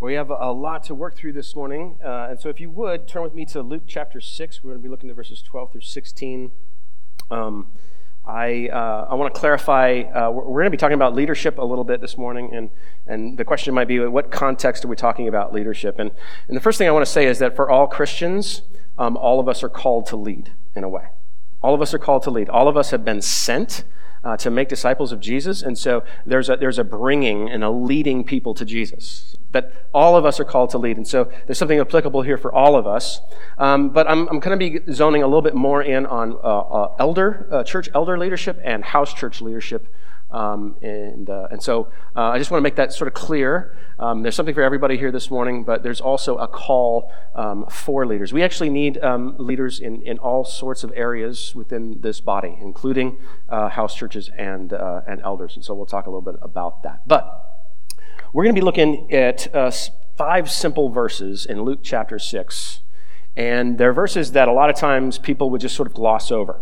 We have a lot to work through this morning. Uh, and so, if you would, turn with me to Luke chapter 6. We're going to be looking at verses 12 through 16. Um, I, uh, I want to clarify, uh, we're, going to be talking about leadership a little bit this morning. And, and the question might be what context are we talking about leadership? And, and the first thing I want to say is that for all Christians, um, all of us are called to lead in a way. All of us are called to lead. All of us have been sent uh, to make disciples of Jesus. And so there's a, there's a bringing and a leading people to Jesus that all of us are called to lead. And so there's something applicable here for all of us. Um, but I'm, I'm going to be zoning a little bit more in on uh, uh, elder, uh, church elder leadership and house church leadership um, and, uh, and so uh, I just want to make that sort of clear. Um, there's something for everybody here this morning, but there's also a call um, for leaders. We actually need um, leaders in, in all sorts of areas within this body, including uh, house churches and, uh, and elders. And so we'll talk a little bit about that. But we're going to be looking at uh, five simple verses in Luke chapter 6. And they're verses that a lot of times people would just sort of gloss over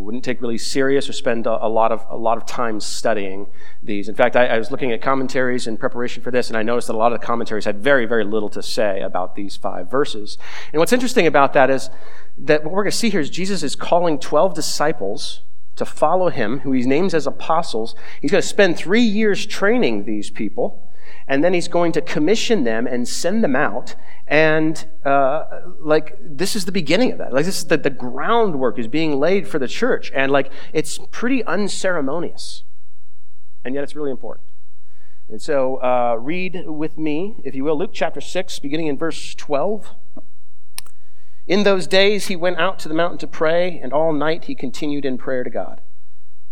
wouldn't take really serious or spend a, a, lot of a lot of time studying these. In fact, I, I, was looking at commentaries in preparation for this, and I noticed that a lot of the commentaries had very, very little to say about these five verses. And what's interesting about that is that what we're going to see here is Jesus is calling twelve disciples to follow him, who he names as apostles. He's going to spend three years training these people and then he's going to commission them and send them out. And uh, like this is the beginning of that. Like this is the, the groundwork is being laid for the church, and like it's pretty unceremonious, and yet it's really important. And so, uh, read with me, if you will, Luke chapter 6, beginning in verse 12. In those days he went out to the mountain to pray, and all night he continued in prayer to God.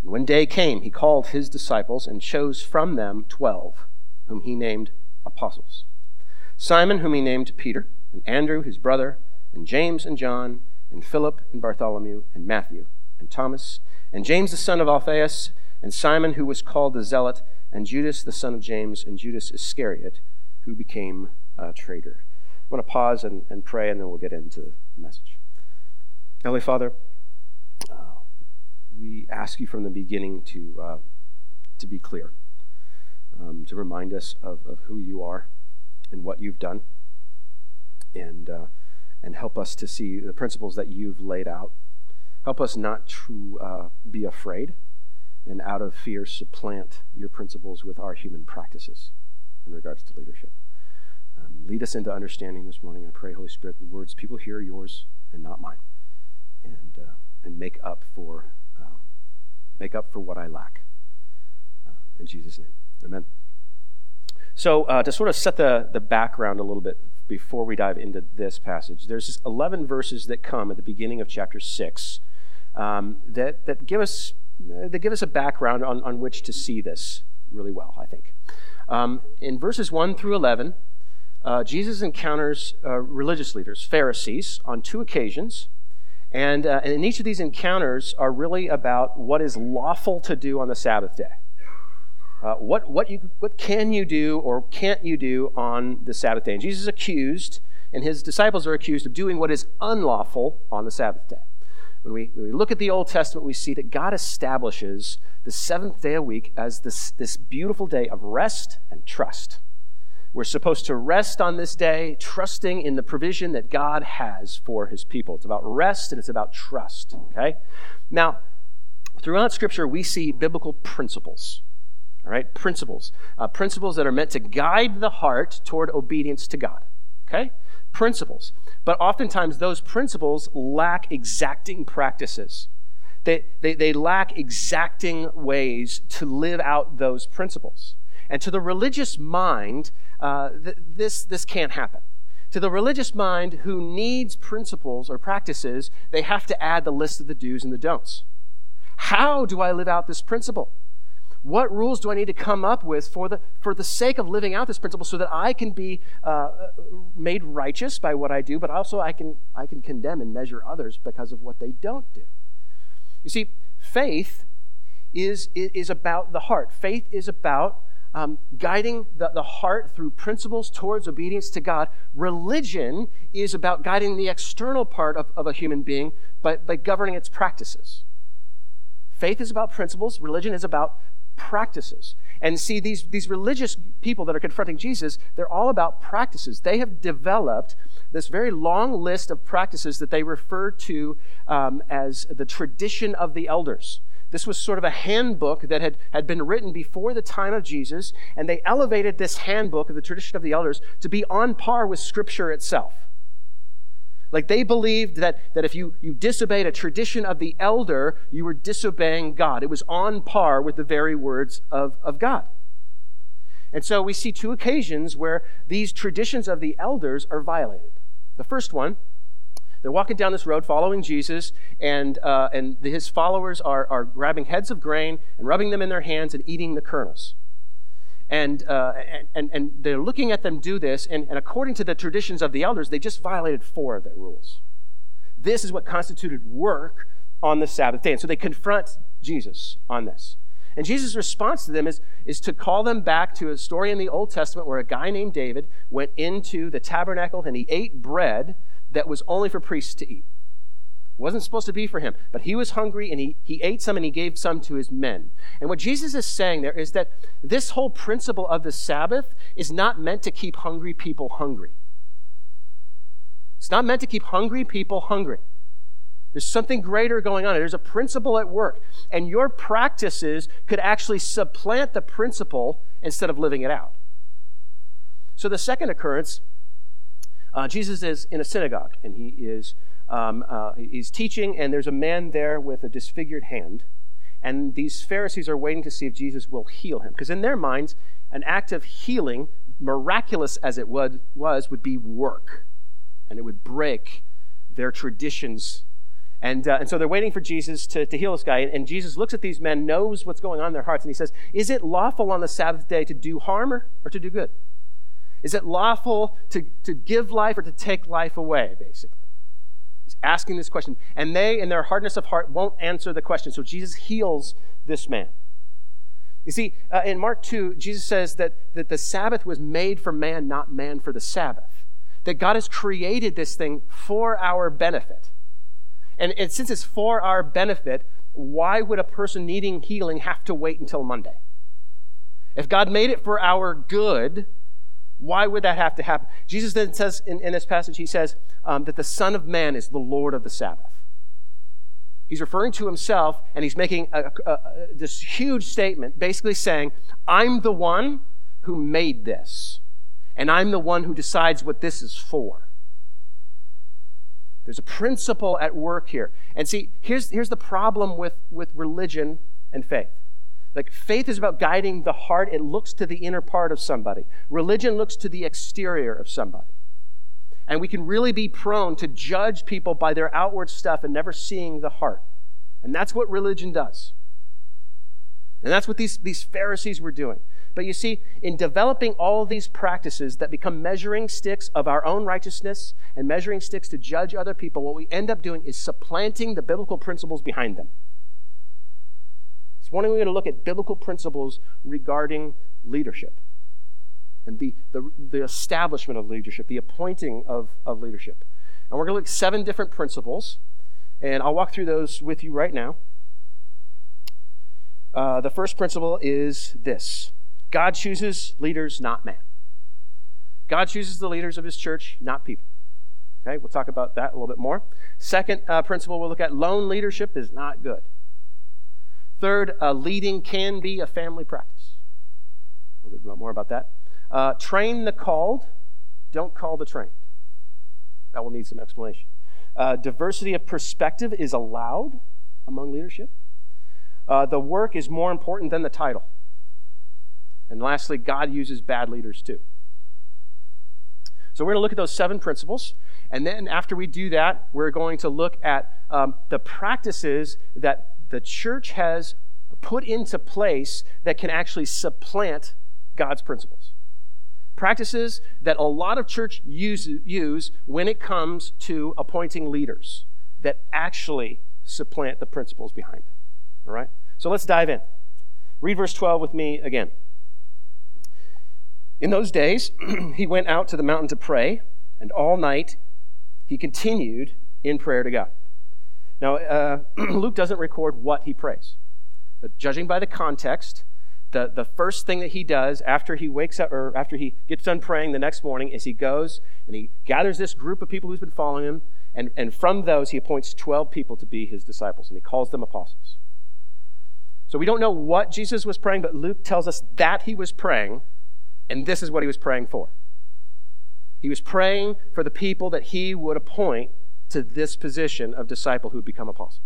And when day came, he called his disciples and chose from them twelve whom he named apostles Simon, whom he named Peter, and Andrew, his brother, and James and John, and Philip and Bartholomew, and Matthew, and Thomas, and James the son of Alphaeus, and Simon, who was called the Zealot, and Judas the son of James, and Judas Iscariot, who became a traitor. I'm going to pause and, and pray, and then we'll get into the message. Heavenly Father, uh, we ask you from the beginning to, uh, to be clear um, to remind us of, of who you are and what you've done, and uh, and help us to see the principles that you've laid out. Help us not to uh, be afraid, and out of fear supplant your principles with our human practices in regards to leadership. Um, lead us into understanding this morning. I pray, Holy Spirit, the words people hear are yours and not mine, and uh, and make up for uh, make up for what I lack. In Jesus' name. Amen. So, uh, to sort of set the, the background a little bit before we dive into this passage, there's 11 verses that come at the beginning of chapter 6 um, that, that, give us, that give us a background on, on which to see this really well, I think. Um, in verses 1 through 11, uh, Jesus encounters uh, religious leaders, Pharisees, on two occasions. And, uh, and each of these encounters are really about what is lawful to do on the Sabbath day. Uh, what, what, you, what can you do or can't you do on the Sabbath day? And Jesus is accused, and his disciples are accused of doing what is unlawful on the Sabbath day. When we, when we look at the Old Testament, we see that God establishes the seventh day a week as this, this beautiful day of rest and trust. We're supposed to rest on this day, trusting in the provision that God has for his people. It's about rest and it's about trust. Okay? Now, throughout Scripture, we see biblical principles all right, principles. Uh, principles that are meant to guide the heart toward obedience to God. Okay? Principles. But oftentimes those principles lack exacting practices. They, they, they lack exacting ways to live out those principles. And to the religious mind, uh, th- this, this can't happen. To the religious mind who needs principles or practices, they have to add the list of the do's and the don'ts. How do I live out this principle? What rules do I need to come up with for the, for the sake of living out this principle so that I can be uh, made righteous by what I do, but also I can, I can condemn and measure others because of what they don't do? You see, faith is, is about the heart. Faith is about um, guiding the, the heart through principles towards obedience to God. Religion is about guiding the external part of, of a human being by, by governing its practices. Faith is about principles, religion is about practices. And see, these, these religious people that are confronting Jesus, they're all about practices. They have developed this very long list of practices that they refer to um, as the tradition of the elders. This was sort of a handbook that had, had been written before the time of Jesus, and they elevated this handbook of the tradition of the elders to be on par with Scripture itself. Like they believed that, that if you, you disobeyed a tradition of the elder, you were disobeying God. It was on par with the very words of, of God. And so we see two occasions where these traditions of the elders are violated. The first one, they're walking down this road following Jesus, and, uh, and his followers are, are grabbing heads of grain and rubbing them in their hands and eating the kernels. And, uh, and, and they're looking at them do this, and, and according to the traditions of the elders, they just violated four of their rules. This is what constituted work on the Sabbath day. And so they confront Jesus on this. And Jesus' response to them is, is to call them back to a story in the Old Testament where a guy named David went into the tabernacle and he ate bread that was only for priests to eat. Wasn't supposed to be for him, but he was hungry and he, he ate some and he gave some to his men. And what Jesus is saying there is that this whole principle of the Sabbath is not meant to keep hungry people hungry. It's not meant to keep hungry people hungry. There's something greater going on. There's a principle at work. And your practices could actually supplant the principle instead of living it out. So the second occurrence, uh, Jesus is in a synagogue and he is um, uh, he's teaching, and there's a man there with a disfigured hand. And these Pharisees are waiting to see if Jesus will heal him. Because in their minds, an act of healing, miraculous as it would, was, would be work. And it would break their traditions. And, uh, and so they're waiting for Jesus to, to heal this guy. And, Jesus looks at these men, knows what's going on in their hearts, and he says, Is it lawful on the Sabbath day to do harm or, or to do good? Is it lawful to, to give life or to take life away, basically? He's asking this question. And they, in their hardness of heart, won't answer the question. So Jesus heals this man. You see, uh, in Mark 2, Jesus says that, that the Sabbath was made for man, not man for the Sabbath. That God has created this thing for our benefit. And, and since it's for our benefit, why would a person needing healing have to wait until Monday? If God made it for our good, why would that have to happen? Jesus then says in, in this passage, he says um, that the Son of Man is the Lord of the Sabbath. He's referring to himself and he's making a, a, a, this huge statement, basically saying, I'm the one who made this, and I'm the one who decides what this is for. There's a principle at work here. And see, here's, here's the problem with, with religion and faith like faith is about guiding the heart, it looks to the inner part of somebody. Religion looks to the exterior of somebody. And we can really be prone to judge people by their outward stuff and never seeing the heart. And that's what religion does. And that's what these, these Pharisees were doing. But you see, in developing all these practices that become measuring sticks of our own righteousness and measuring sticks to judge other people, what we end up doing is supplanting the biblical principles behind them. This morning we're going to look at biblical principles regarding leadership and the, the, the establishment of leadership, the appointing of, of leadership. And we're going to look at seven different principles, and I'll walk through those with you right now. Uh, the first principle is this God chooses leaders, not man. God chooses the leaders of his church, not people. Okay, we'll talk about that a little bit more. Second uh, principle we'll look at lone leadership is not good. Third, uh, leading can be a family practice. A little bit more about that. Uh, train the called, don't call the trained. That will need some explanation. Uh, diversity of perspective is allowed among leadership. Uh, the work is more important than the title. And lastly, God uses bad leaders too. So we're going to look at those seven principles. And then after we do that, we're going to look at um, the practices that the church has put into place that can actually supplant God's principles. Practices that a lot of church use, use when it comes to appointing leaders that actually supplant the principles behind them. All right? So let's dive in. Read verse 12 with me again. In those days, he went out to the mountain to pray, and all night he continued in prayer to God. Now, uh, Luke doesn't record what he prays, but judging by the context, the, the first thing that he does after he wakes up or after he gets done praying the next morning is he goes and he gathers this group of people who's been following him. And, and from those, he appoints 12 people to be his disciples, and he calls them apostles. So we don't know what Jesus was praying, but Luke tells us that he was praying, and this is what he was praying for. He was praying for the people that he would appoint to this position of disciple who become apostle.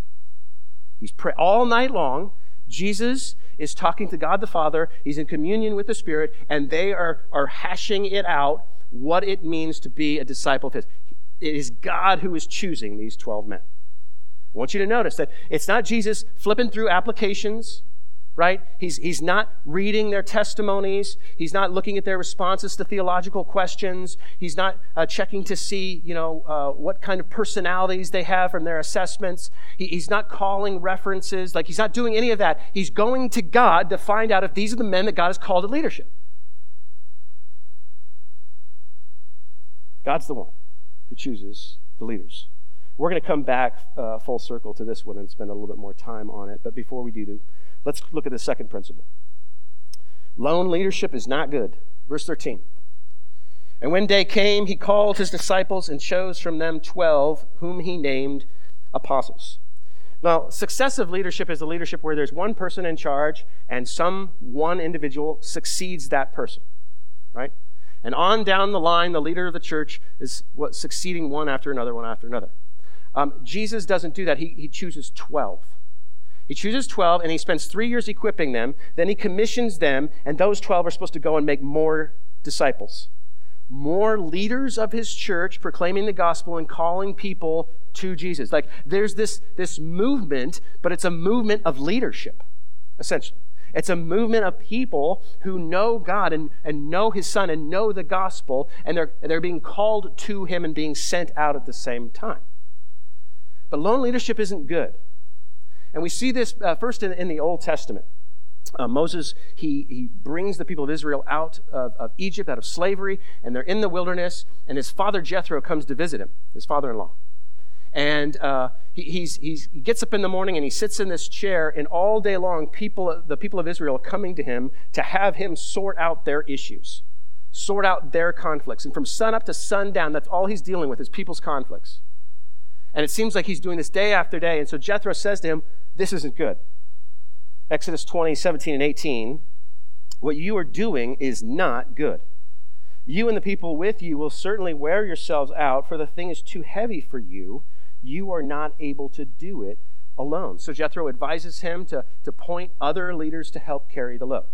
He's pray all night long. Jesus is talking to God the Father. He's in communion with the Spirit, and they are, are hashing it out what it means to be a disciple of His. It is God who is choosing these 12 men. I want you to notice that it's not Jesus flipping through applications right? He's, he's not reading their testimonies. He's not looking at their responses to theological questions. He's not uh, checking to see, you know, uh, what kind of personalities they have from their assessments. He, he's not calling references. Like, he's not doing any of that. He's going to God to find out if these are the men that God has called to leadership. God's the one who chooses the leaders. We're going to come back uh, full circle to this one and spend a little bit more time on it. But before we do, let's look at the second principle. Lone leadership is not good. Verse 13. And when day came, he called his disciples and chose from them 12, whom he named apostles. Now, successive leadership is a leadership where there's one person in charge and some one individual succeeds that person, right? And on down the line, the leader of the church is what succeeding one after another, one after another. Um, Jesus doesn't do that. He, he chooses 12. He chooses 12 and he spends three years equipping them. Then he commissions them, and those 12 are supposed to go and make more disciples, more leaders of his church proclaiming the gospel and calling people to Jesus. Like there's this, this movement, but it's a movement of leadership, essentially. It's a movement of people who know God and, and know his son and know the gospel, and they're, they're being called to him and being sent out at the same time. But lone leadership isn't good. And we see this uh, first in, in, the Old Testament. Uh, Moses, he, he brings the people of Israel out of, of Egypt, out of slavery, and they're in the wilderness, and his father Jethro comes to visit him, his father in law. And uh, he, he's, he's, he gets up in the morning and he sits in this chair, and all day long, people, the people of Israel are coming to him to have him sort out their issues, sort out their conflicts. And from sun up to sundown, that's all he's dealing with is people's conflicts. And it seems like he's doing this day after day. And so Jethro says to him, This isn't good. Exodus 20, 17, and 18. What you are doing is not good. You and the people with you will certainly wear yourselves out, for the thing is too heavy for you. You are not able to do it alone. So Jethro advises him to, to point other leaders to help carry the load.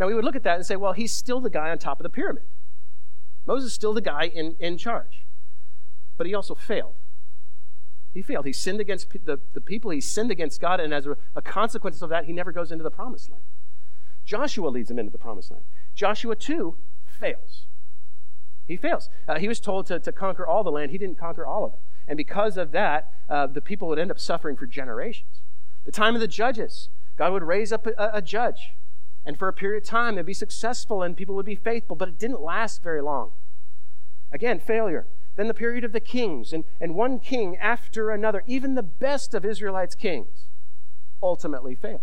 Now, we would look at that and say, well, he's still the guy on top of the pyramid. Moses is still the guy in, in charge. But he also failed. He failed. He sinned against the, the people. He sinned against God. And as a, a consequence of that, he never goes into the promised land. Joshua leads him into the promised land. Joshua, too, fails. He fails. Uh, he was told to, to conquer all the land. He didn't conquer all of it. And because of that, uh, the people would end up suffering for generations. The time of the judges, God would raise up a, a judge. And for a period of time, they'd be successful and people would be faithful, but it didn't last very long. Again, failure. Then the period of the kings, and, and one king after another, even the best of Israelites' kings, ultimately failed.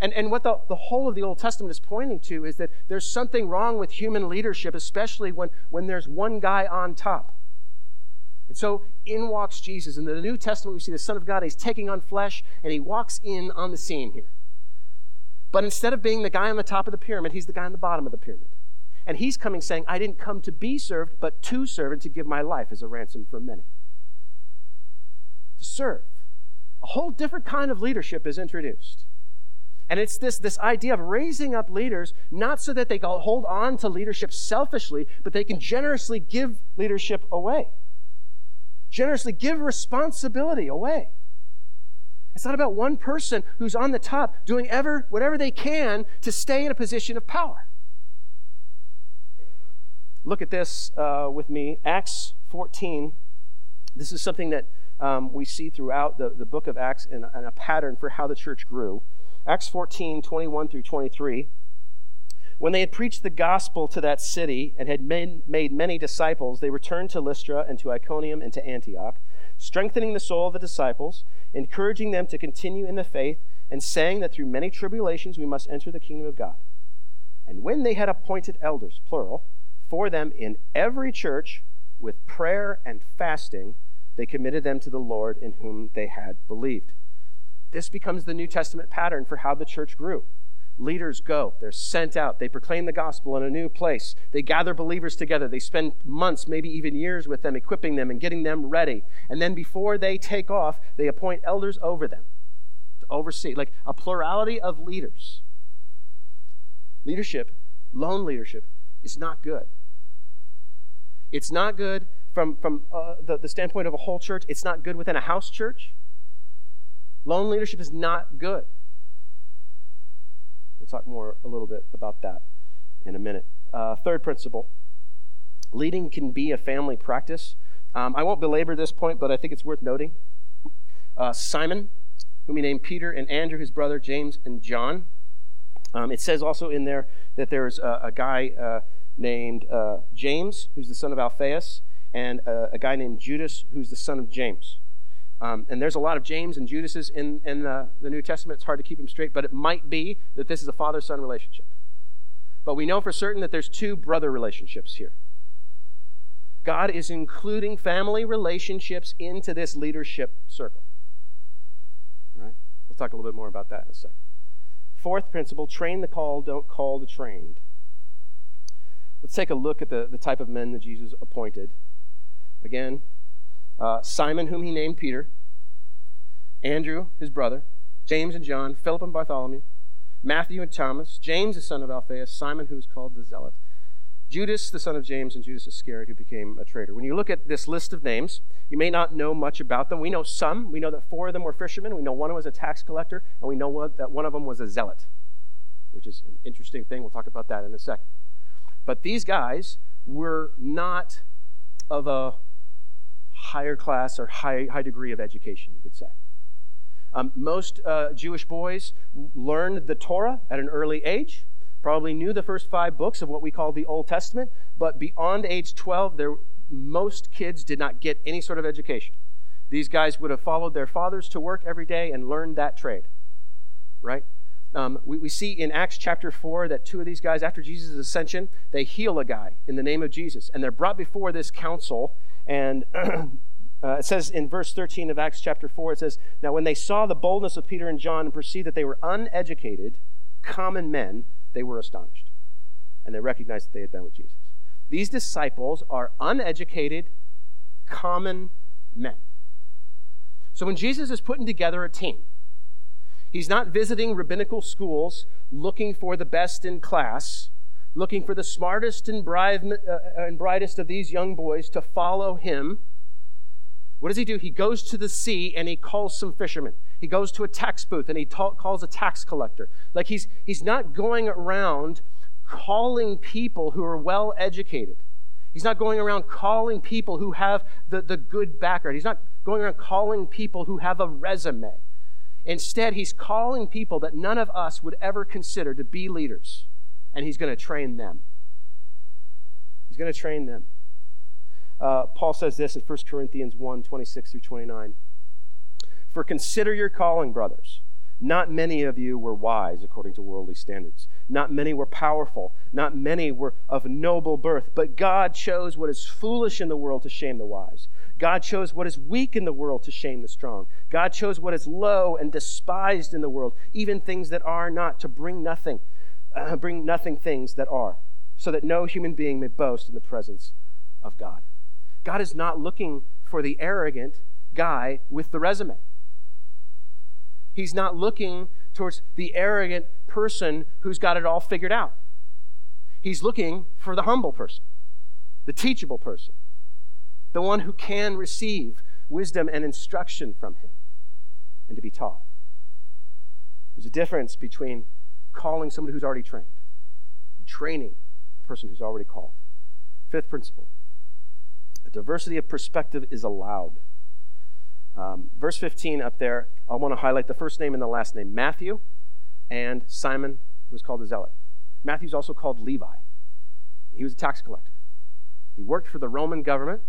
And, and what the, the whole of the Old Testament is pointing to is that there's something wrong with human leadership, especially when, when there's one guy on top. And so in walks Jesus. In the New Testament, we see the Son of God, he's taking on flesh, and he walks in on the scene here. But instead of being the guy on the top of the pyramid, he's the guy on the bottom of the pyramid. And he's coming saying, I didn't come to be served, but to serve and to give my life as a ransom for many. To serve. A whole different kind of leadership is introduced. And it's this, this idea of raising up leaders, not so that they hold on to leadership selfishly, but they can generously give leadership away. Generously give responsibility away. It's not about one person who's on the top doing ever, whatever they can to stay in a position of power. Look at this uh, with me. Acts 14. This is something that um, we see throughout the, the book of Acts and, a pattern for how the church grew. Acts 14, 21 through 23. When they had preached the gospel to that city and had made many disciples, they returned to Lystra and to Iconium and to Antioch, strengthening the soul of the disciples, encouraging them to continue in the faith and saying that through many tribulations we must enter the kingdom of God. And when they had appointed elders, plural, for them in every church with prayer and fasting, they committed them to the Lord in whom they had believed. This becomes the New Testament pattern for how the church grew. Leaders go, they're sent out, they proclaim the gospel in a new place, they gather believers together, they spend months, maybe even years with them, equipping them and getting them ready. And then before they take off, they appoint elders over them to oversee, like a plurality of leaders. Leadership, lone leadership, is not good. It's not good from, from uh, the, the standpoint of a whole church. It's not good within a house church. Lone leadership is not good. We'll talk more a little bit about that in a minute. Uh, third principle leading can be a family practice. Um, I won't belabor this point, but I think it's worth noting. Uh, Simon, whom he named Peter, and Andrew, his brother, James, and John. Um, it says also in there that there's a, a guy uh, named uh, James, who's the son of Alphaeus, and uh, a guy named Judas, who's the son of James. Um, and there's a lot of James and Judases in, in the, the New Testament. It's hard to keep them straight, but it might be that this is a father son relationship. But we know for certain that there's two brother relationships here. God is including family relationships into this leadership circle. All right? We'll talk a little bit more about that in a second. Fourth principle train the call, don't call the trained. Let's take a look at the, the type of men that Jesus appointed. Again, uh, Simon, whom he named Peter, Andrew, his brother, James and John, Philip and Bartholomew, Matthew and Thomas, James, the son of Alphaeus, Simon, who is called the Zealot, Judas, the son of James, and Judas Iscariot, who became a traitor. When you look at this list of names, you may not know much about them. We know some. We know that four of them were fishermen. We know one was a tax collector, and we know that one of them was a zealot, which is an interesting thing. We'll talk about that in a second. But these guys were not of a higher class or high, high degree of education, you could say. Um, most uh, Jewish boys learned the Torah at an early age, probably knew the first five books of what we call the Old Testament, but beyond age 12, there, most kids did not get any sort of education. These guys would have followed their fathers to work every day and learned that trade, right? Um, we, we see in Acts chapter 4 that two of these guys, after Jesus' ascension, they heal a guy in the name of Jesus. And they're brought before this council. And uh, it says in verse 13 of Acts chapter 4, it says, Now when they saw the boldness of Peter and John and perceived that they were uneducated, common men, they were astonished. And they recognized that they had been with Jesus. These disciples are uneducated, common men. So when Jesus is putting together a team, He's not visiting rabbinical schools looking for the best in class, looking for the smartest uh, and brightest of these young boys to follow him. What does he do? He goes to the sea and he calls some fishermen. He goes to a tax booth and he ta- calls a tax collector. Like he's, he's not going around calling people who are well educated. He's not going around calling people who have the, the good background. He's not going around calling people who have a resume. Instead, he's calling people that none of us would ever consider to be leaders, and he's going to train them. He's going to train them. Uh, Paul says this in 1 Corinthians 1 26 through 29. For consider your calling, brothers. Not many of you were wise according to worldly standards. Not many were powerful. Not many were of noble birth. But God chose what is foolish in the world to shame the wise. God chose what is weak in the world to shame the strong. God chose what is low and despised in the world, even things that are not, to bring nothing, uh, bring nothing things that are, so that no human being may boast in the presence of God. God is not looking for the arrogant guy with the resume. He's not looking towards the arrogant person who's got it all figured out. He's looking for the humble person, the teachable person, the one who can receive wisdom and instruction from him and to be taught. There's a difference between calling someone who's already trained and training a person who's already called. Fifth principle a diversity of perspective is allowed. Um, verse 15 up there, I want to highlight the first name and the last name Matthew and Simon, who was called a Zealot. Matthew's also called Levi. He was a tax collector. He worked for the Roman government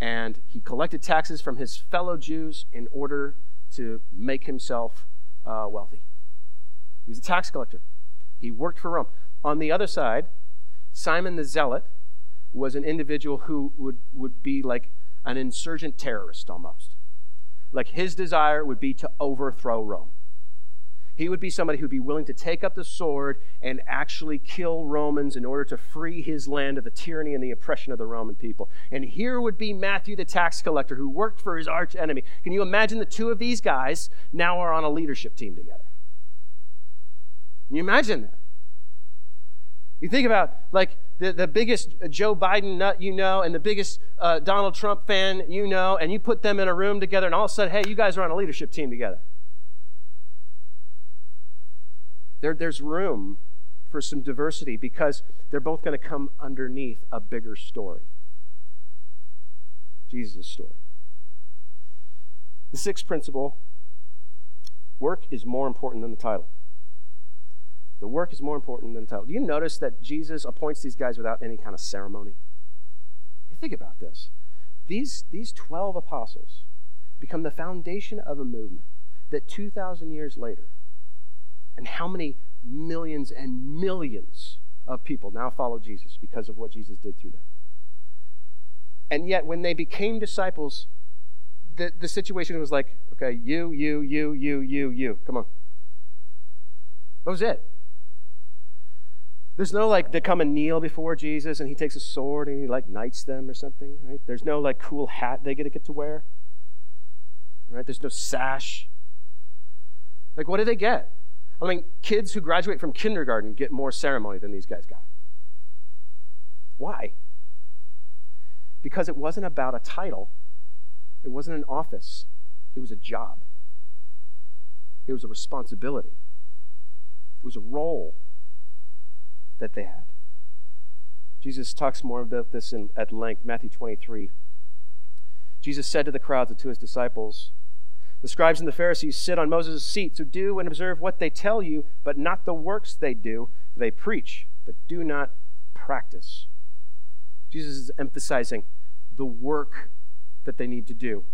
and he collected taxes from his fellow Jews in order to make himself uh, wealthy. He was a tax collector. He worked for Rome. On the other side, Simon the Zealot was an individual who would, would be like an insurgent terrorist almost. Like his desire would be to overthrow Rome. He would be somebody who'd be willing to take up the sword and actually kill Romans in order to free his land of the tyranny and the oppression of the Roman people. And here would be Matthew the tax collector who worked for his arch enemy. Can you imagine the two of these guys now are on a leadership team together? Can you imagine that? You think about like the, the biggest Joe Biden nut you know and the biggest uh, Donald Trump fan you know, and you put them in a room together, and all of a sudden, hey, you guys are on a leadership team together. There, there's room for some diversity because they're both going to come underneath a bigger story Jesus' story. The sixth principle work is more important than the title. The work is more important than the title. Do you notice that Jesus appoints these guys without any kind of ceremony? Think about this. These, these 12 apostles become the foundation of a movement that 2,000 years later and how many millions and millions of people now follow Jesus because of what Jesus did through them. And yet, when they became disciples, the, the situation was like, okay, you, you, you, you, you, you. Come on. That was it. There's no like they come and kneel before Jesus and he takes a sword and he like knights them or something, right? There's no like cool hat they get to get to wear. Right? There's no sash. Like what do they get? I mean, kids who graduate from kindergarten get more ceremony than these guys got. Why? Because it wasn't about a title, it wasn't an office, it was a job, it was a responsibility, it was a role that they had. Jesus talks more about this in, at length, Matthew 23. Jesus said to the crowds and to his disciples, the scribes and the Pharisees sit on Moses' seat, so do and observe what they tell you, but not the works they do. For they preach, but do not practice. Jesus is emphasizing the work that they need to do,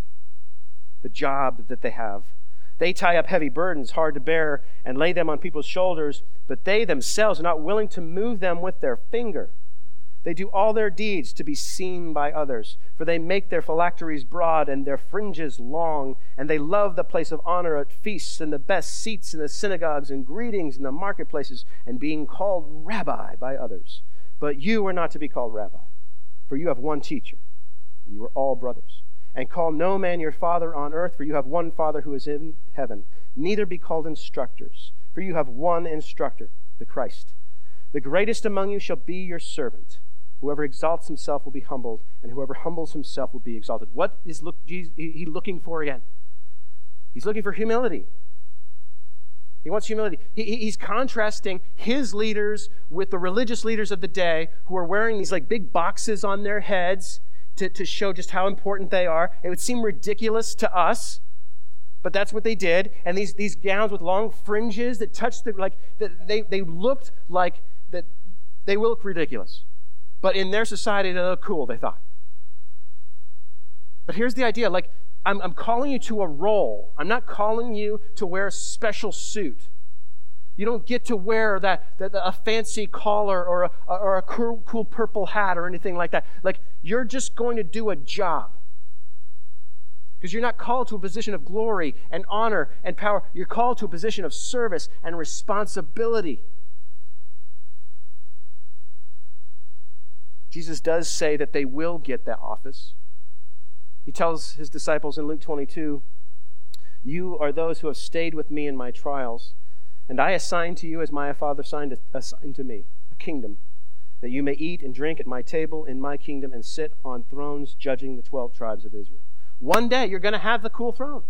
the job that they have. They tie up heavy burdens, hard to bear, and lay them on people's shoulders, but they themselves are not willing to move them with their finger. They do all their deeds to be seen by others, for they make their phylacteries broad and their fringes long, and they love the place of honor at feasts and the best seats in the synagogues and greetings in the marketplaces and being called rabbi by others. But you are not to be called rabbi, for you have one teacher, and you are all brothers. And call no man your father on earth, for you have one Father who is in heaven. Neither be called instructors, for you have one instructor, the Christ. The greatest among you shall be your servant. Whoever exalts himself will be humbled, and whoever humbles himself will be exalted. What is look, he looking for again? He's looking for humility. He wants humility. He, he's contrasting his leaders with the religious leaders of the day who are wearing these like big boxes on their heads to, to show just how important they are. It would seem ridiculous to us, but that's what they did. And these, these gowns with long fringes that touched the like that they, they looked like that they look ridiculous. But in their society, they look cool, they thought. But here's the idea like, I'm, I'm calling you to a role. I'm not calling you to wear a special suit. You don't get to wear that, that a fancy collar or a, or a cool, cool purple hat or anything like that. Like, you're just going to do a job. Because you're not called to a position of glory and honor and power. You're called to a position of service and responsibility. Jesus does say that they will get that office. He tells his disciples in Luke 22 You are those who have stayed with me in my trials, and I assign to you, as my Father assigned to me, a kingdom, that you may eat and drink at my table in my kingdom and sit on thrones judging the 12 tribes of Israel. One day you're going to have the cool throne.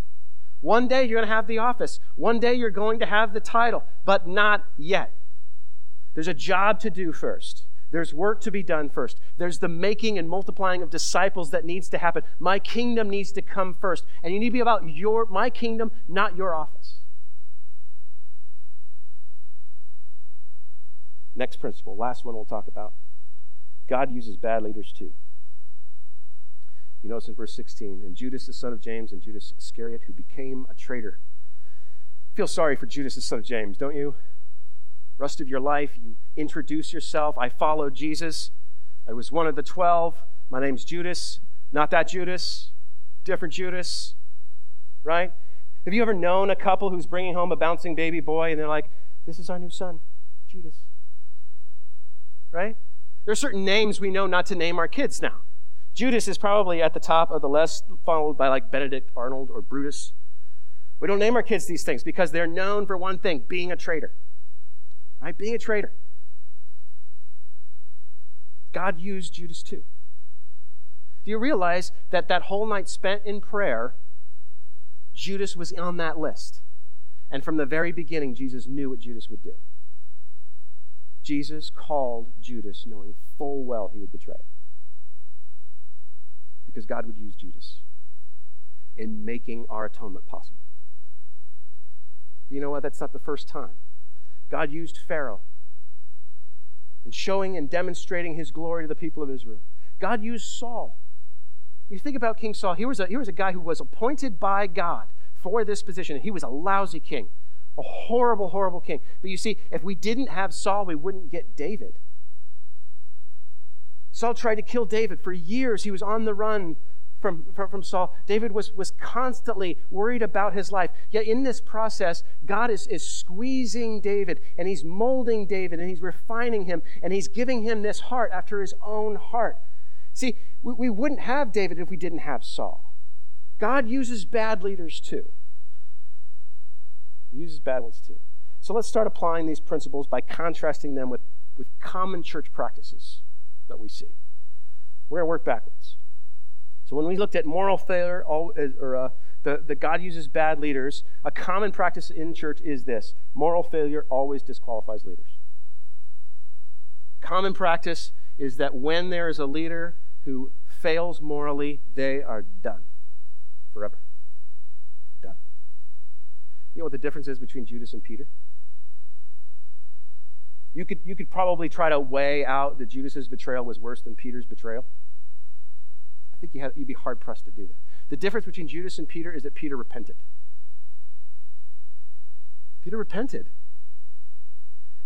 One day you're going to have the office. One day you're going to have the title, but not yet. There's a job to do first. There's work to be done first. There's the making and multiplying of disciples that needs to happen. My kingdom needs to come first. And you need to be about your my kingdom, not your office. Next principle, last one we'll talk about. God uses bad leaders too. You notice in verse 16, and Judas, the son of James, and Judas Iscariot, who became a traitor. feel sorry for Judas, the son of James, don't you? Rest of your life, you introduce yourself. I followed Jesus. I was one of the twelve. My name's Judas. Not that Judas, different Judas, right? Have you ever known a couple who's bringing home a bouncing baby boy and they're like, this is our new son, Judas? Right? There are certain names we know not to name our kids now. Judas is probably at the top of the list, followed by like Benedict Arnold or Brutus. We don't name our kids these things because they're known for one thing being a traitor. Right? Being a traitor. God used Judas too. Do you realize that that whole night spent in prayer, Judas was on that list? And from the very beginning, Jesus knew what Judas would do. Jesus called Judas knowing full well he would betray him. Because God would use Judas in making our atonement possible. But you know what? That's not the first time. God used Pharaoh in showing and demonstrating his glory to the people of Israel. God used Saul. You think about King Saul, he was a, he was a guy who was appointed by God for this position. He was a lousy king a horrible, horrible king. But you see, if we didn't have Saul, we wouldn't get David. Saul tried to kill David. For years, he was on the run from, from, Saul. David was, was constantly worried about his life. Yet in this process, God is, is squeezing David and he's molding David and he's refining him and he's giving him this heart after his own heart. See, we, we wouldn't have David if we didn't have Saul. God uses bad leaders too. He uses bad ones too. So let's start applying these principles by contrasting them with, with common church practices that we see. We're going to work backwards. So when we looked at moral failure, or uh, the, the God uses bad leaders, a common practice in church is this moral failure always disqualifies leaders. Common practice is that when there is a leader who fails morally, they are done forever. They're Done. You know what the difference is between Judas and Peter? You could, you could probably try to weigh out that Judas's betrayal was worse than Peter's betrayal. Think you you'd be hard pressed to do that. The difference between Judas and Peter is that Peter repented. Peter repented.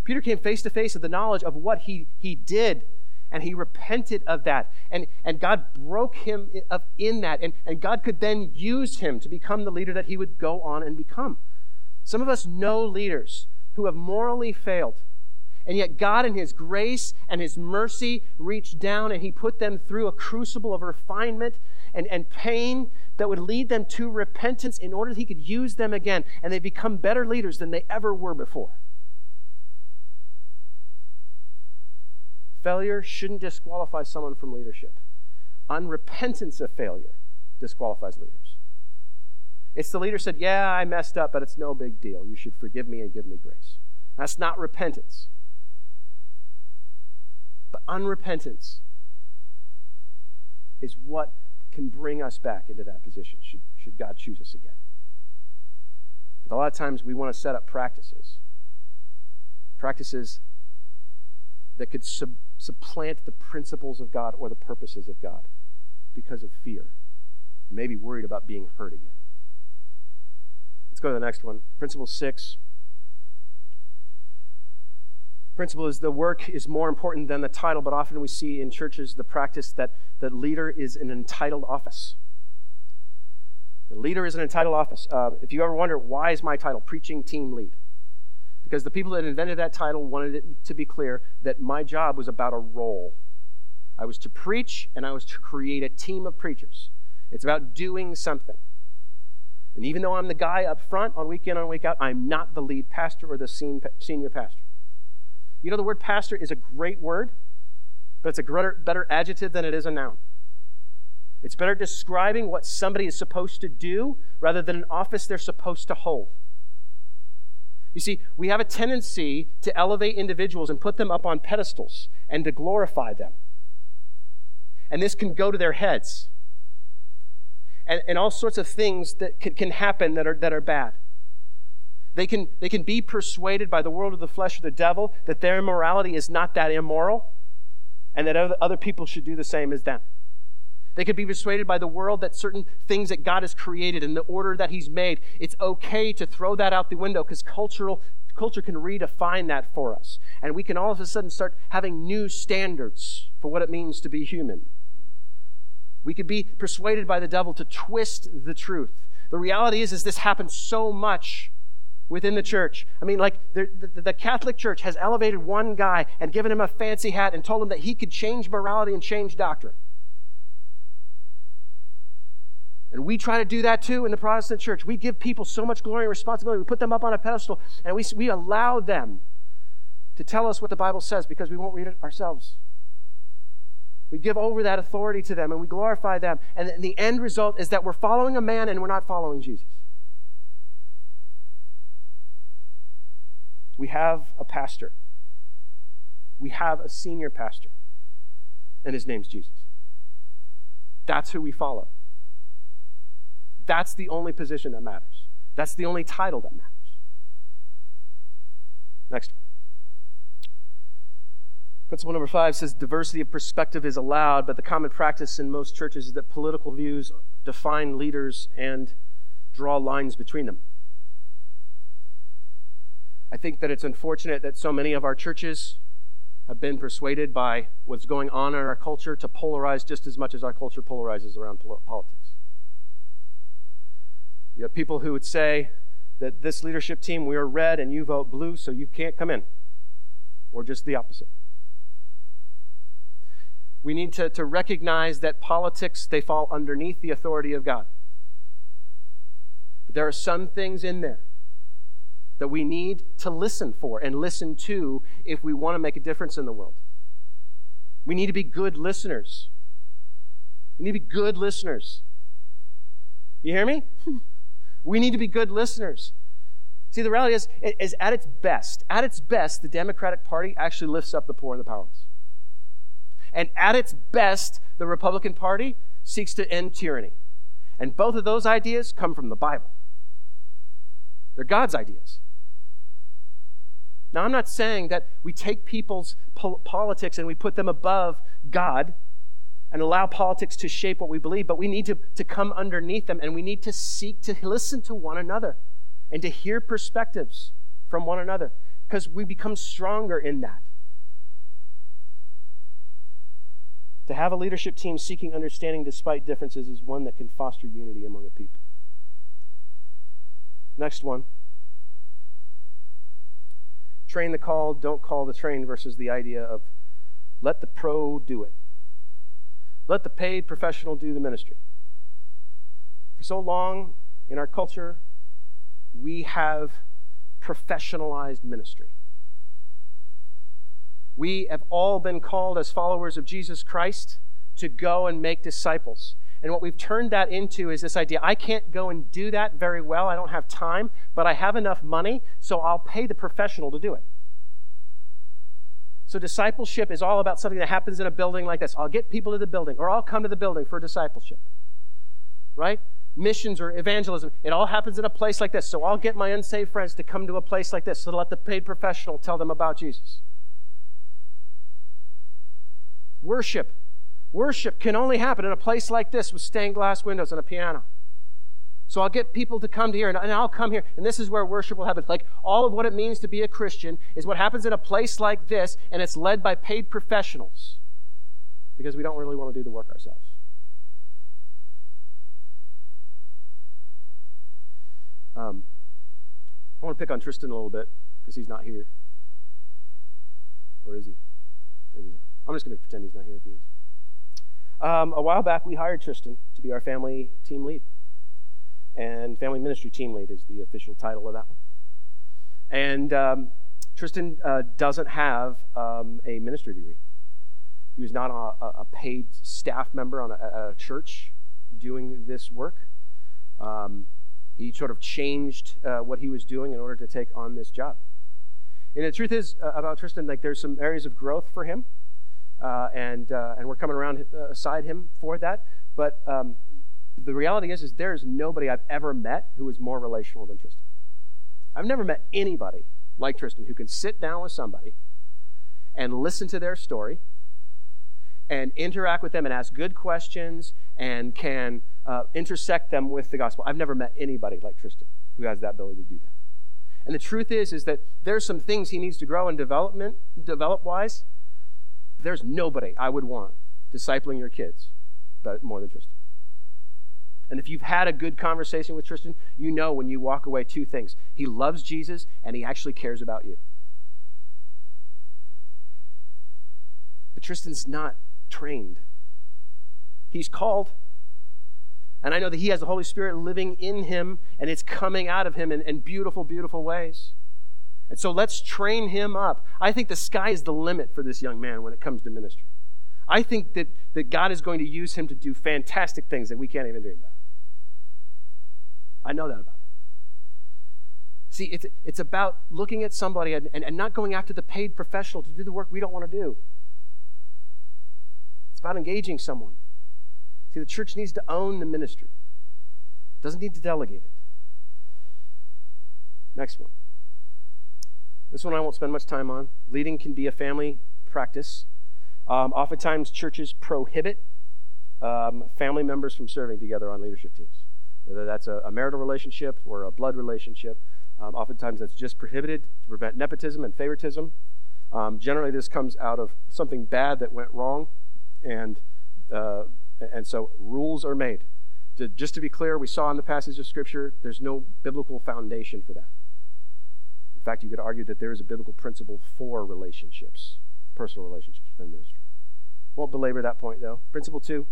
Peter came face to face with the knowledge of what he, he did, and he repented of that. And, and God broke him in that, and, and God could then use him to become the leader that he would go on and become. Some of us know leaders who have morally failed. And yet, God, in His grace and His mercy, reached down and He put them through a crucible of refinement and, and pain that would lead them to repentance in order that He could use them again. And they become better leaders than they ever were before. Failure shouldn't disqualify someone from leadership. Unrepentance of failure disqualifies leaders. It's the leader said, Yeah, I messed up, but it's no big deal. You should forgive me and give me grace. That's not repentance. But unrepentance is what can bring us back into that position, should, should God choose us again. But a lot of times we want to set up practices, practices that could sub- supplant the principles of God or the purposes of God because of fear, maybe worried about being hurt again. Let's go to the next one. Principle six. Principle is the work is more important than the title, but often we see in churches the practice that the leader is an entitled office. The leader is an entitled office. Uh, if you ever wonder, why is my title preaching team lead? Because the people that invented that title wanted it to be clear that my job was about a role. I was to preach and I was to create a team of preachers. It's about doing something. And even though I'm the guy up front on week in, on week out, I'm not the lead pastor or the senior pastor. You know, the word pastor is a great word, but it's a better, better adjective than it is a noun. It's better describing what somebody is supposed to do rather than an office they're supposed to hold. You see, we have a tendency to elevate individuals and put them up on pedestals and to glorify them. And this can go to their heads and, and all sorts of things that can, can happen that are, that are bad. They can, they can be persuaded by the world of the flesh or the devil that their immorality is not that immoral and that other, people should do the same as them. They could be persuaded by the world that certain things that God has created and the order that He's made, it's okay to throw that out the window because cultural culture can redefine that for us. And we can all of a sudden start having new standards for what it means to be human. We could be persuaded by the devil to twist the truth. The reality is, is this happens so much within the church. I mean, like the, the, the, Catholic Church has elevated one guy and given him a fancy hat and told him that he could change morality and change doctrine. And we try to do that too in the Protestant church. We give people so much glory and responsibility. We put them up on a pedestal and we, we allow them to tell us what the Bible says because we won't read it ourselves. We give over that authority to them and we glorify them. And the end result is that we're following a man and we're not following Jesus. We have a pastor, we have a senior pastor, and his name's Jesus. That's who we follow. That's the only position that matters. That's the only title that matters. Next one. Principle number five says diversity of perspective is allowed, but the common practice in most churches is that political views define leaders and draw lines between them. I think that it's unfortunate that so many of our churches have been persuaded by what's going on in our culture to polarize just as much as our culture polarizes around politics. You have people who would say that this leadership team, we are red and you vote blue, so you can't come in. Or just the opposite. We need to, to recognize that politics, they fall underneath the authority of God. But there are some things in there that we need to listen for and listen to if we want to make a difference in the world. We need to be good listeners. We need to be good listeners. You hear me? We need to be good listeners. See, the reality is, is at its best, at its best, the Democratic Party actually lifts up the poor and the powerless. And at its best, the Republican Party seeks to end tyranny. And both of those ideas come from the Bible. They're God's ideas. Now, I'm not saying that we take people's politics and we put them above God and allow politics to shape what we believe, but we need to, to come underneath them and we need to seek to listen to one another and to hear perspectives from one another because we become stronger in that. To have a leadership team seeking understanding despite differences is one that can foster unity among a people. Next one. Train the called, don't call the trained versus the idea of let the pro do it. Let the paid professional do the ministry. For so long in our culture, we have professionalized ministry. We have all been called as followers of Jesus Christ to go and make disciples. And what we've turned that into is this idea I can't go and do that very well. I don't have time, but I have enough money, so I'll pay the professional to do it. So, discipleship is all about something that happens in a building like this. I'll get people to the building, or I'll come to the building for discipleship. Right? Missions or evangelism, it all happens in a place like this. So, I'll get my unsaved friends to come to a place like this so to let the paid professional tell them about Jesus. Worship. Worship can only happen in a place like this with stained glass windows and a piano. So I'll get people to come to here, and, I'll come here, and this is where worship will happen. Like all of what it means to be a Christian is what happens in a place like this, and it's led by paid professionals because we don't really want to do the work ourselves. Um, I want to pick on Tristan a little bit because he's not here. Or is he? Maybe not. I'm just going to pretend he's not here if he is. Um, a while back, we hired Tristan to be our family team lead and family ministry team lead is the official title of that one. And um, Tristan uh, doesn't have um, a ministry degree. He was not a, a paid staff member on a, a, church doing this work. Um, he sort of changed uh, what he was doing in order to take on this job. And the truth is uh, about Tristan, like there's some areas of growth for him, uh, and uh, and we're coming around uh, aside him for that. But um, the reality is, is there is nobody I've ever met who is more relational than Tristan. I've never met anybody like Tristan who can sit down with somebody and listen to their story and interact with them and ask good questions and can uh, intersect them with the gospel. I've never met anybody like Tristan who has that ability to do that. And the truth is, is that there's some things he needs to grow in development, develop wise. There's nobody I would want discipling your kids but more than Tristan. And if you've had a good conversation with Tristan, you know when you walk away two things. He loves Jesus and he actually cares about you. But Tristan's not trained. He's called. And I know that he has the Holy Spirit living in him and it's coming out of him in, in beautiful, beautiful ways. And so let's train him up. I think the sky is the limit for this young man when it comes to ministry. I think that, that God is going to use him to do fantastic things that we can't even dream about. I know that about him. See, it's, it's about looking at somebody and, and, and not going after the paid professional to do the work we don't want to do. It's about engaging someone. See, the church needs to own the ministry, it doesn't need to delegate it. Next one. This one I won't spend much time on. Leading can be a family practice. Um, oftentimes, churches prohibit um, family members from serving together on leadership teams, whether that's a, a marital relationship or a blood relationship. Um, oftentimes, that's just prohibited to prevent nepotism and favoritism. Um, generally, this comes out of something bad that went wrong, and uh, and so rules are made. To, just to be clear, we saw in the passage of Scripture, there's no biblical foundation for that. In fact, you could argue that there is a biblical principle for relationships personal relationships within ministry. Won't belabor that point though. Principle two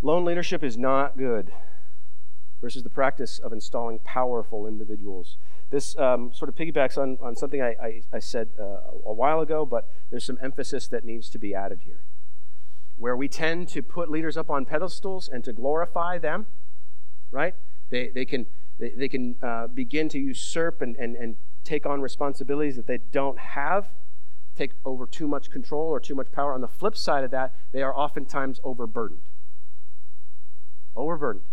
lone leadership is not good versus the practice of installing powerful individuals. This um, sort of piggybacks on, on something I, I, I said uh, a while ago, but there's some emphasis that needs to be added here. Where we tend to put leaders up on pedestals and to glorify them, right? They, they can, they, they can uh, begin to usurp and, and, and take on responsibilities that they don't have take over too much control or too much power. On the flip side of that, they are oftentimes overburdened. Overburdened.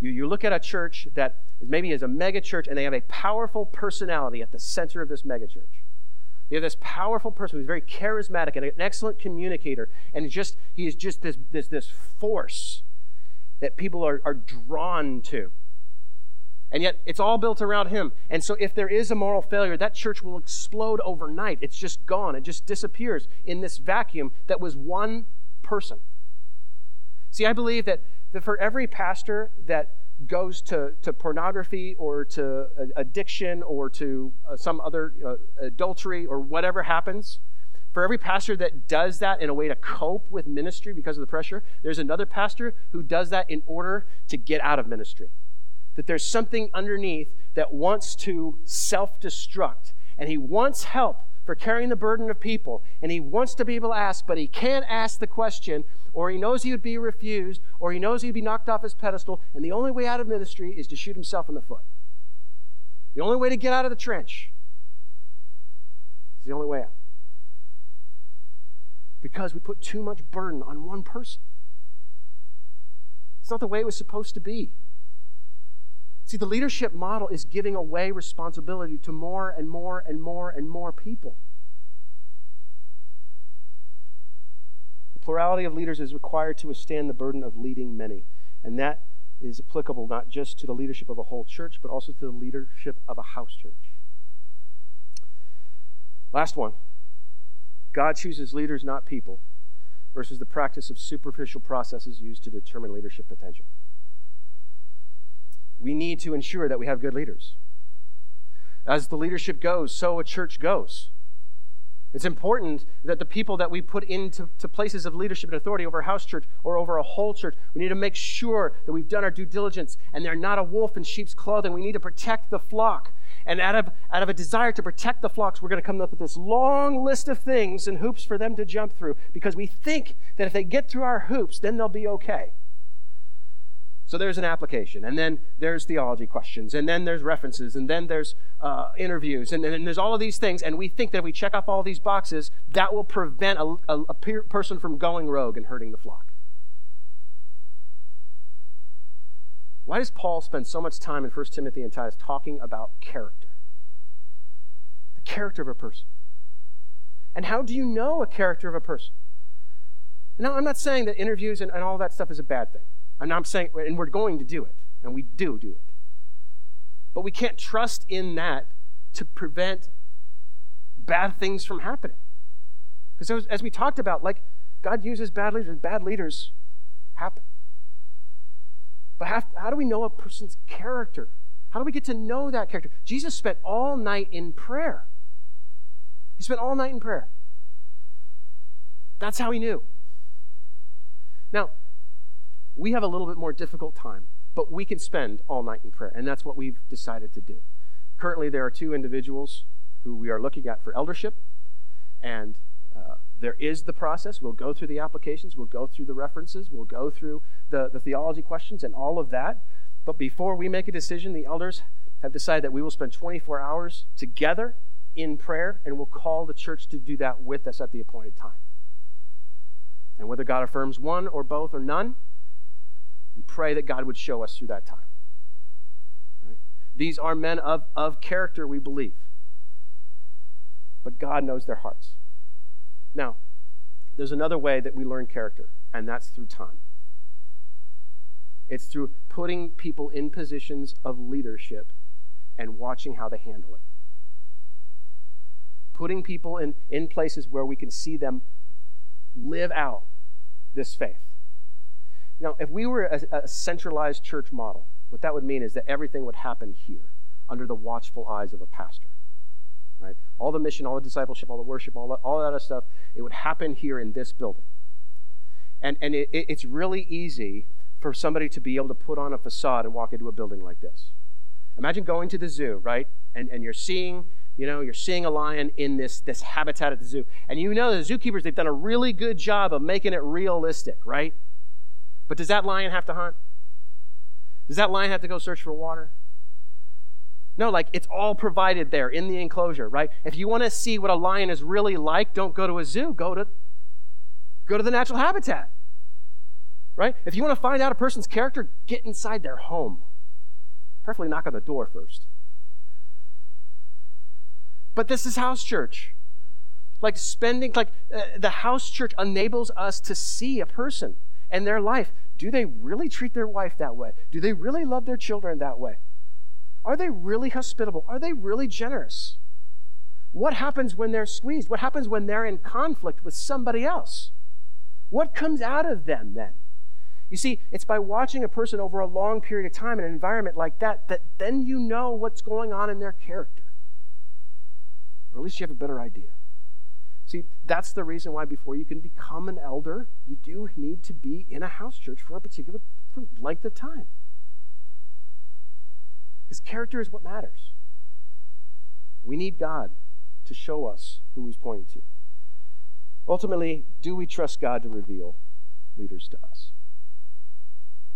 You, you look at a church that maybe is a mega church and they have a powerful personality at the center of this mega church. They have this powerful person who's very charismatic and an excellent communicator, and just he is just this, this, this force that people are, are drawn to. And yet it's all built around him. And so if there is a moral failure, that church will explode overnight. It's just gone. It just disappears in this vacuum that was one person. See, I believe that, that for every pastor that goes to, to pornography or to addiction or to uh, some other uh, adultery or whatever happens, for every pastor that does that in a way to cope with ministry because of the pressure, there's another pastor who does that in order to get out of ministry that there's something underneath that wants to self destruct, and he wants help for carrying the burden of people, and he wants to be able to ask, but he can't ask the question, or he knows he would be refused, or he knows he'd be knocked off his pedestal, and the only way out of ministry is to shoot himself in the foot. The only way to get out of the trench is the only way out. Because we put too much burden on one person. It's not the way it was supposed to be. See, the leadership model is giving away responsibility to more and more and more and more people. The plurality of leaders is required to withstand the burden of leading many. And that is applicable not just to the leadership of a whole church, but also to the leadership of a house church. Last one God chooses leaders, not people, versus the practice of superficial processes used to determine leadership potential we need to ensure that we have good leaders. As the leadership goes, so a church goes. It's important that the people that we put into to places of leadership and authority over a house church or over a whole church, we need to make sure that we've done our due diligence and they're not a wolf in sheep's clothing. We need to protect the flock. And out of, out of a desire to protect the flocks, we're going to come up with this long list of things and hoops for them to jump through because we think that if they get through our hoops, then they'll be okay. So there's an application, and then there's theology questions, and then there's references, and then there's uh, interviews, and, and, there's all of these things. And we think that if we check off all these boxes, that will prevent a, a, a person from going rogue and hurting the flock. Why does Paul spend so much time in 1 Timothy and Titus talking about character? The character of a person. And how do you know a character of a person? Now, I'm not saying that interviews and, and all that stuff is a bad thing. And I'm saying, and we're going to do it, and we do do it. But we can't trust in that to prevent bad things from happening. Because as, we talked about, like God uses bad leaders, and bad leaders happen. But how, how do we know a person's character? How do we get to know that character? Jesus spent all night in prayer. He spent all night in prayer. That's how he knew. Now, we have a little bit more difficult time, but we can spend all night in prayer, and that's what we've decided to do. Currently, there are two individuals who we are looking at for eldership, and uh, there is the process. We'll go through the applications, we'll go through the references, we'll go through the, the theology questions and all of that. But before we make a decision, the elders have decided that we will spend 24 hours together in prayer, and we'll call the church to do that with us at the appointed time. And whether God affirms one or both or none, we pray that God would show us through that time. Right? These are men of, of character, we believe. But God knows their hearts. Now, there's another way that we learn character, and that's through time. It's through putting people in positions of leadership and watching how they handle it. Putting people in, in places where we can see them live out this faith. Now, if we were a, a, centralized church model, what that would mean is that everything would happen here under the watchful eyes of a pastor. Right? All the mission, all the discipleship, all the worship, all, that, all that other stuff, it would happen here in this building. And, and it, it's really easy for somebody to be able to put on a facade and walk into a building like this. Imagine going to the zoo, right? And, and you're seeing you know, you're seeing a lion in this, this habitat at the zoo. And you know the zookeepers, they've done a really good job of making it realistic, right? But does that lion have to hunt? Does that lion have to go search for water? No, like it's all provided there in the enclosure, right? If you want to see what a lion is really like, don't go to a zoo. Go to go to the natural habitat. Right? If you want to find out a person's character, get inside their home. Preferably knock on the door first. But this is house church. Like spending, like uh, the house church enables us to see a person and their life. Do they really treat their wife that way? Do they really love their children that way? Are they really hospitable? Are they really generous? What happens when they're squeezed? What happens when they're in conflict with somebody else? What comes out of them then? You see, it's by watching a person over a long period of time in an environment like that that then you know what's going on in their character or at least you have a better idea. See, that's the reason why before you can become an elder, you do need to be in a house church for a particular for length of time. His character is what matters. We need God to show us who he's pointing to. Ultimately, do we trust God to reveal leaders to us?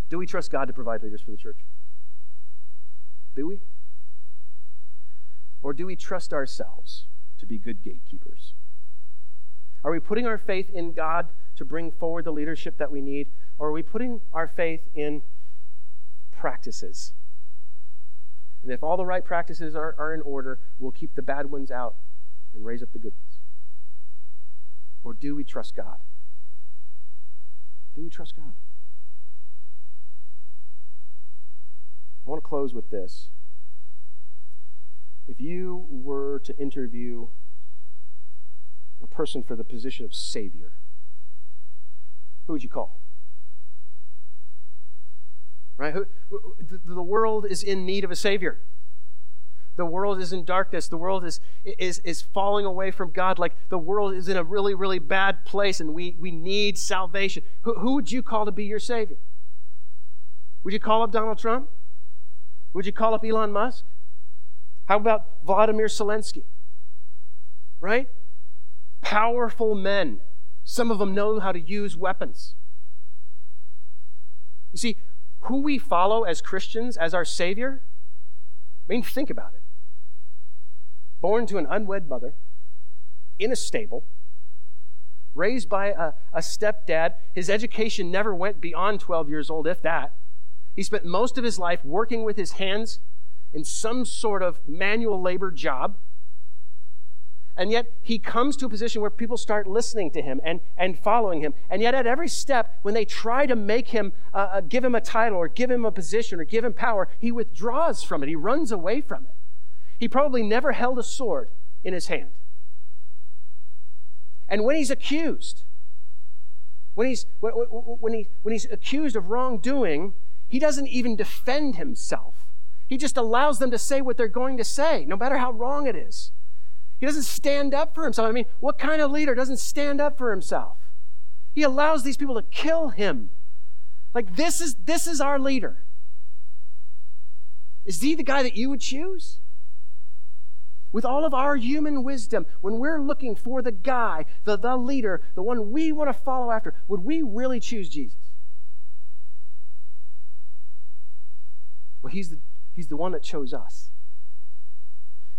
Do we trust God to provide leaders for the church? Do we? Or do we trust ourselves to be good gatekeepers? Are we putting our faith in God to bring forward the leadership that we need? Or are we putting our faith in practices? And if all the right practices are, are in order, we'll keep the bad ones out and raise up the good ones. Or do we trust God? Do we trust God? I want to close with this. If you were to interview a person for the position of Savior, who would you call? Right? the world is in need of a Savior. The world is in darkness. The world is, is, is falling away from God. Like the world is in a really, really bad place and we, we need salvation. Who, who would you call to be your Savior? Would you call up Donald Trump? Would you call up Elon Musk? How about Vladimir Zelensky? Right? Powerful men. Some of them know how to use weapons. You see, who we follow as Christians, as our Savior, I mean, think about it. Born to an unwed mother, in a stable, raised by a, a stepdad. His education never went beyond 12 years old, if that. He spent most of his life working with his hands in some sort of manual labor job. And yet he comes to a position where people start listening to him and, and following him. And yet at every step, when they try to make him, uh, uh, give him a title or give him a position or give him power, he withdraws from it. He runs away from it. He probably never held a sword in his hand. And when he's accused, when he's, when, when, he, when he's accused of wrongdoing, he doesn't even defend himself. He just allows them to say what they're going to say, no matter how wrong it is. He doesn't stand up for himself. I mean, what kind of leader doesn't stand up for himself? He allows these people to kill him. Like this is this is our leader. Is he the guy that you would choose? With all of our human wisdom, when we're looking for the guy, the, the leader, the one we want to follow after, would we really choose Jesus? Well, he's the, he's the one that chose us.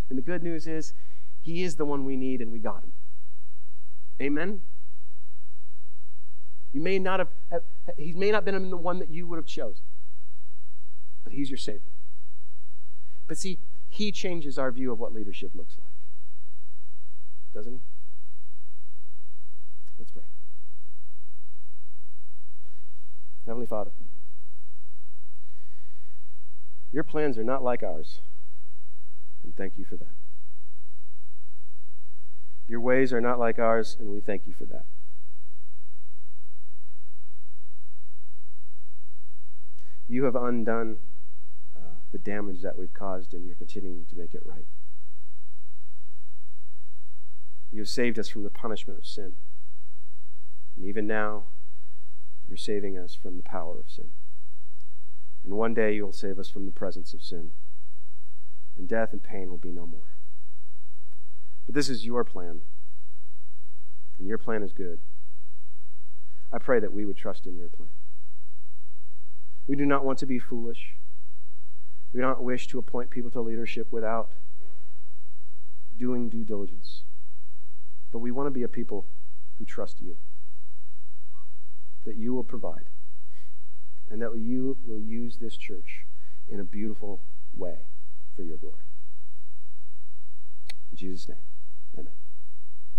And the good news is, he is the one we need, and we got him. Amen? You may not have, have he may not have been the one that you would have chosen, but he's your Savior. But see, he changes our view of what leadership looks like. Doesn't he? Let's pray. Heavenly Father, your plans are not like ours, and thank you for that. Your ways are not like ours, and we thank you for that. You have undone uh, the damage that we've caused, and you're continuing to make it right. You have saved us from the punishment of sin. And even now, you're saving us from the power of sin. And one day you'll save us from the presence of sin. And death and pain will be no more. But this is your plan, and your plan is good. I pray that we would trust in your plan. We do not want to be foolish. We do not wish to appoint people to leadership without doing due diligence. But we want to be a people who trust you, that you will provide, and that you will use this church in a beautiful way for your glory. In Jesus' name. Amen.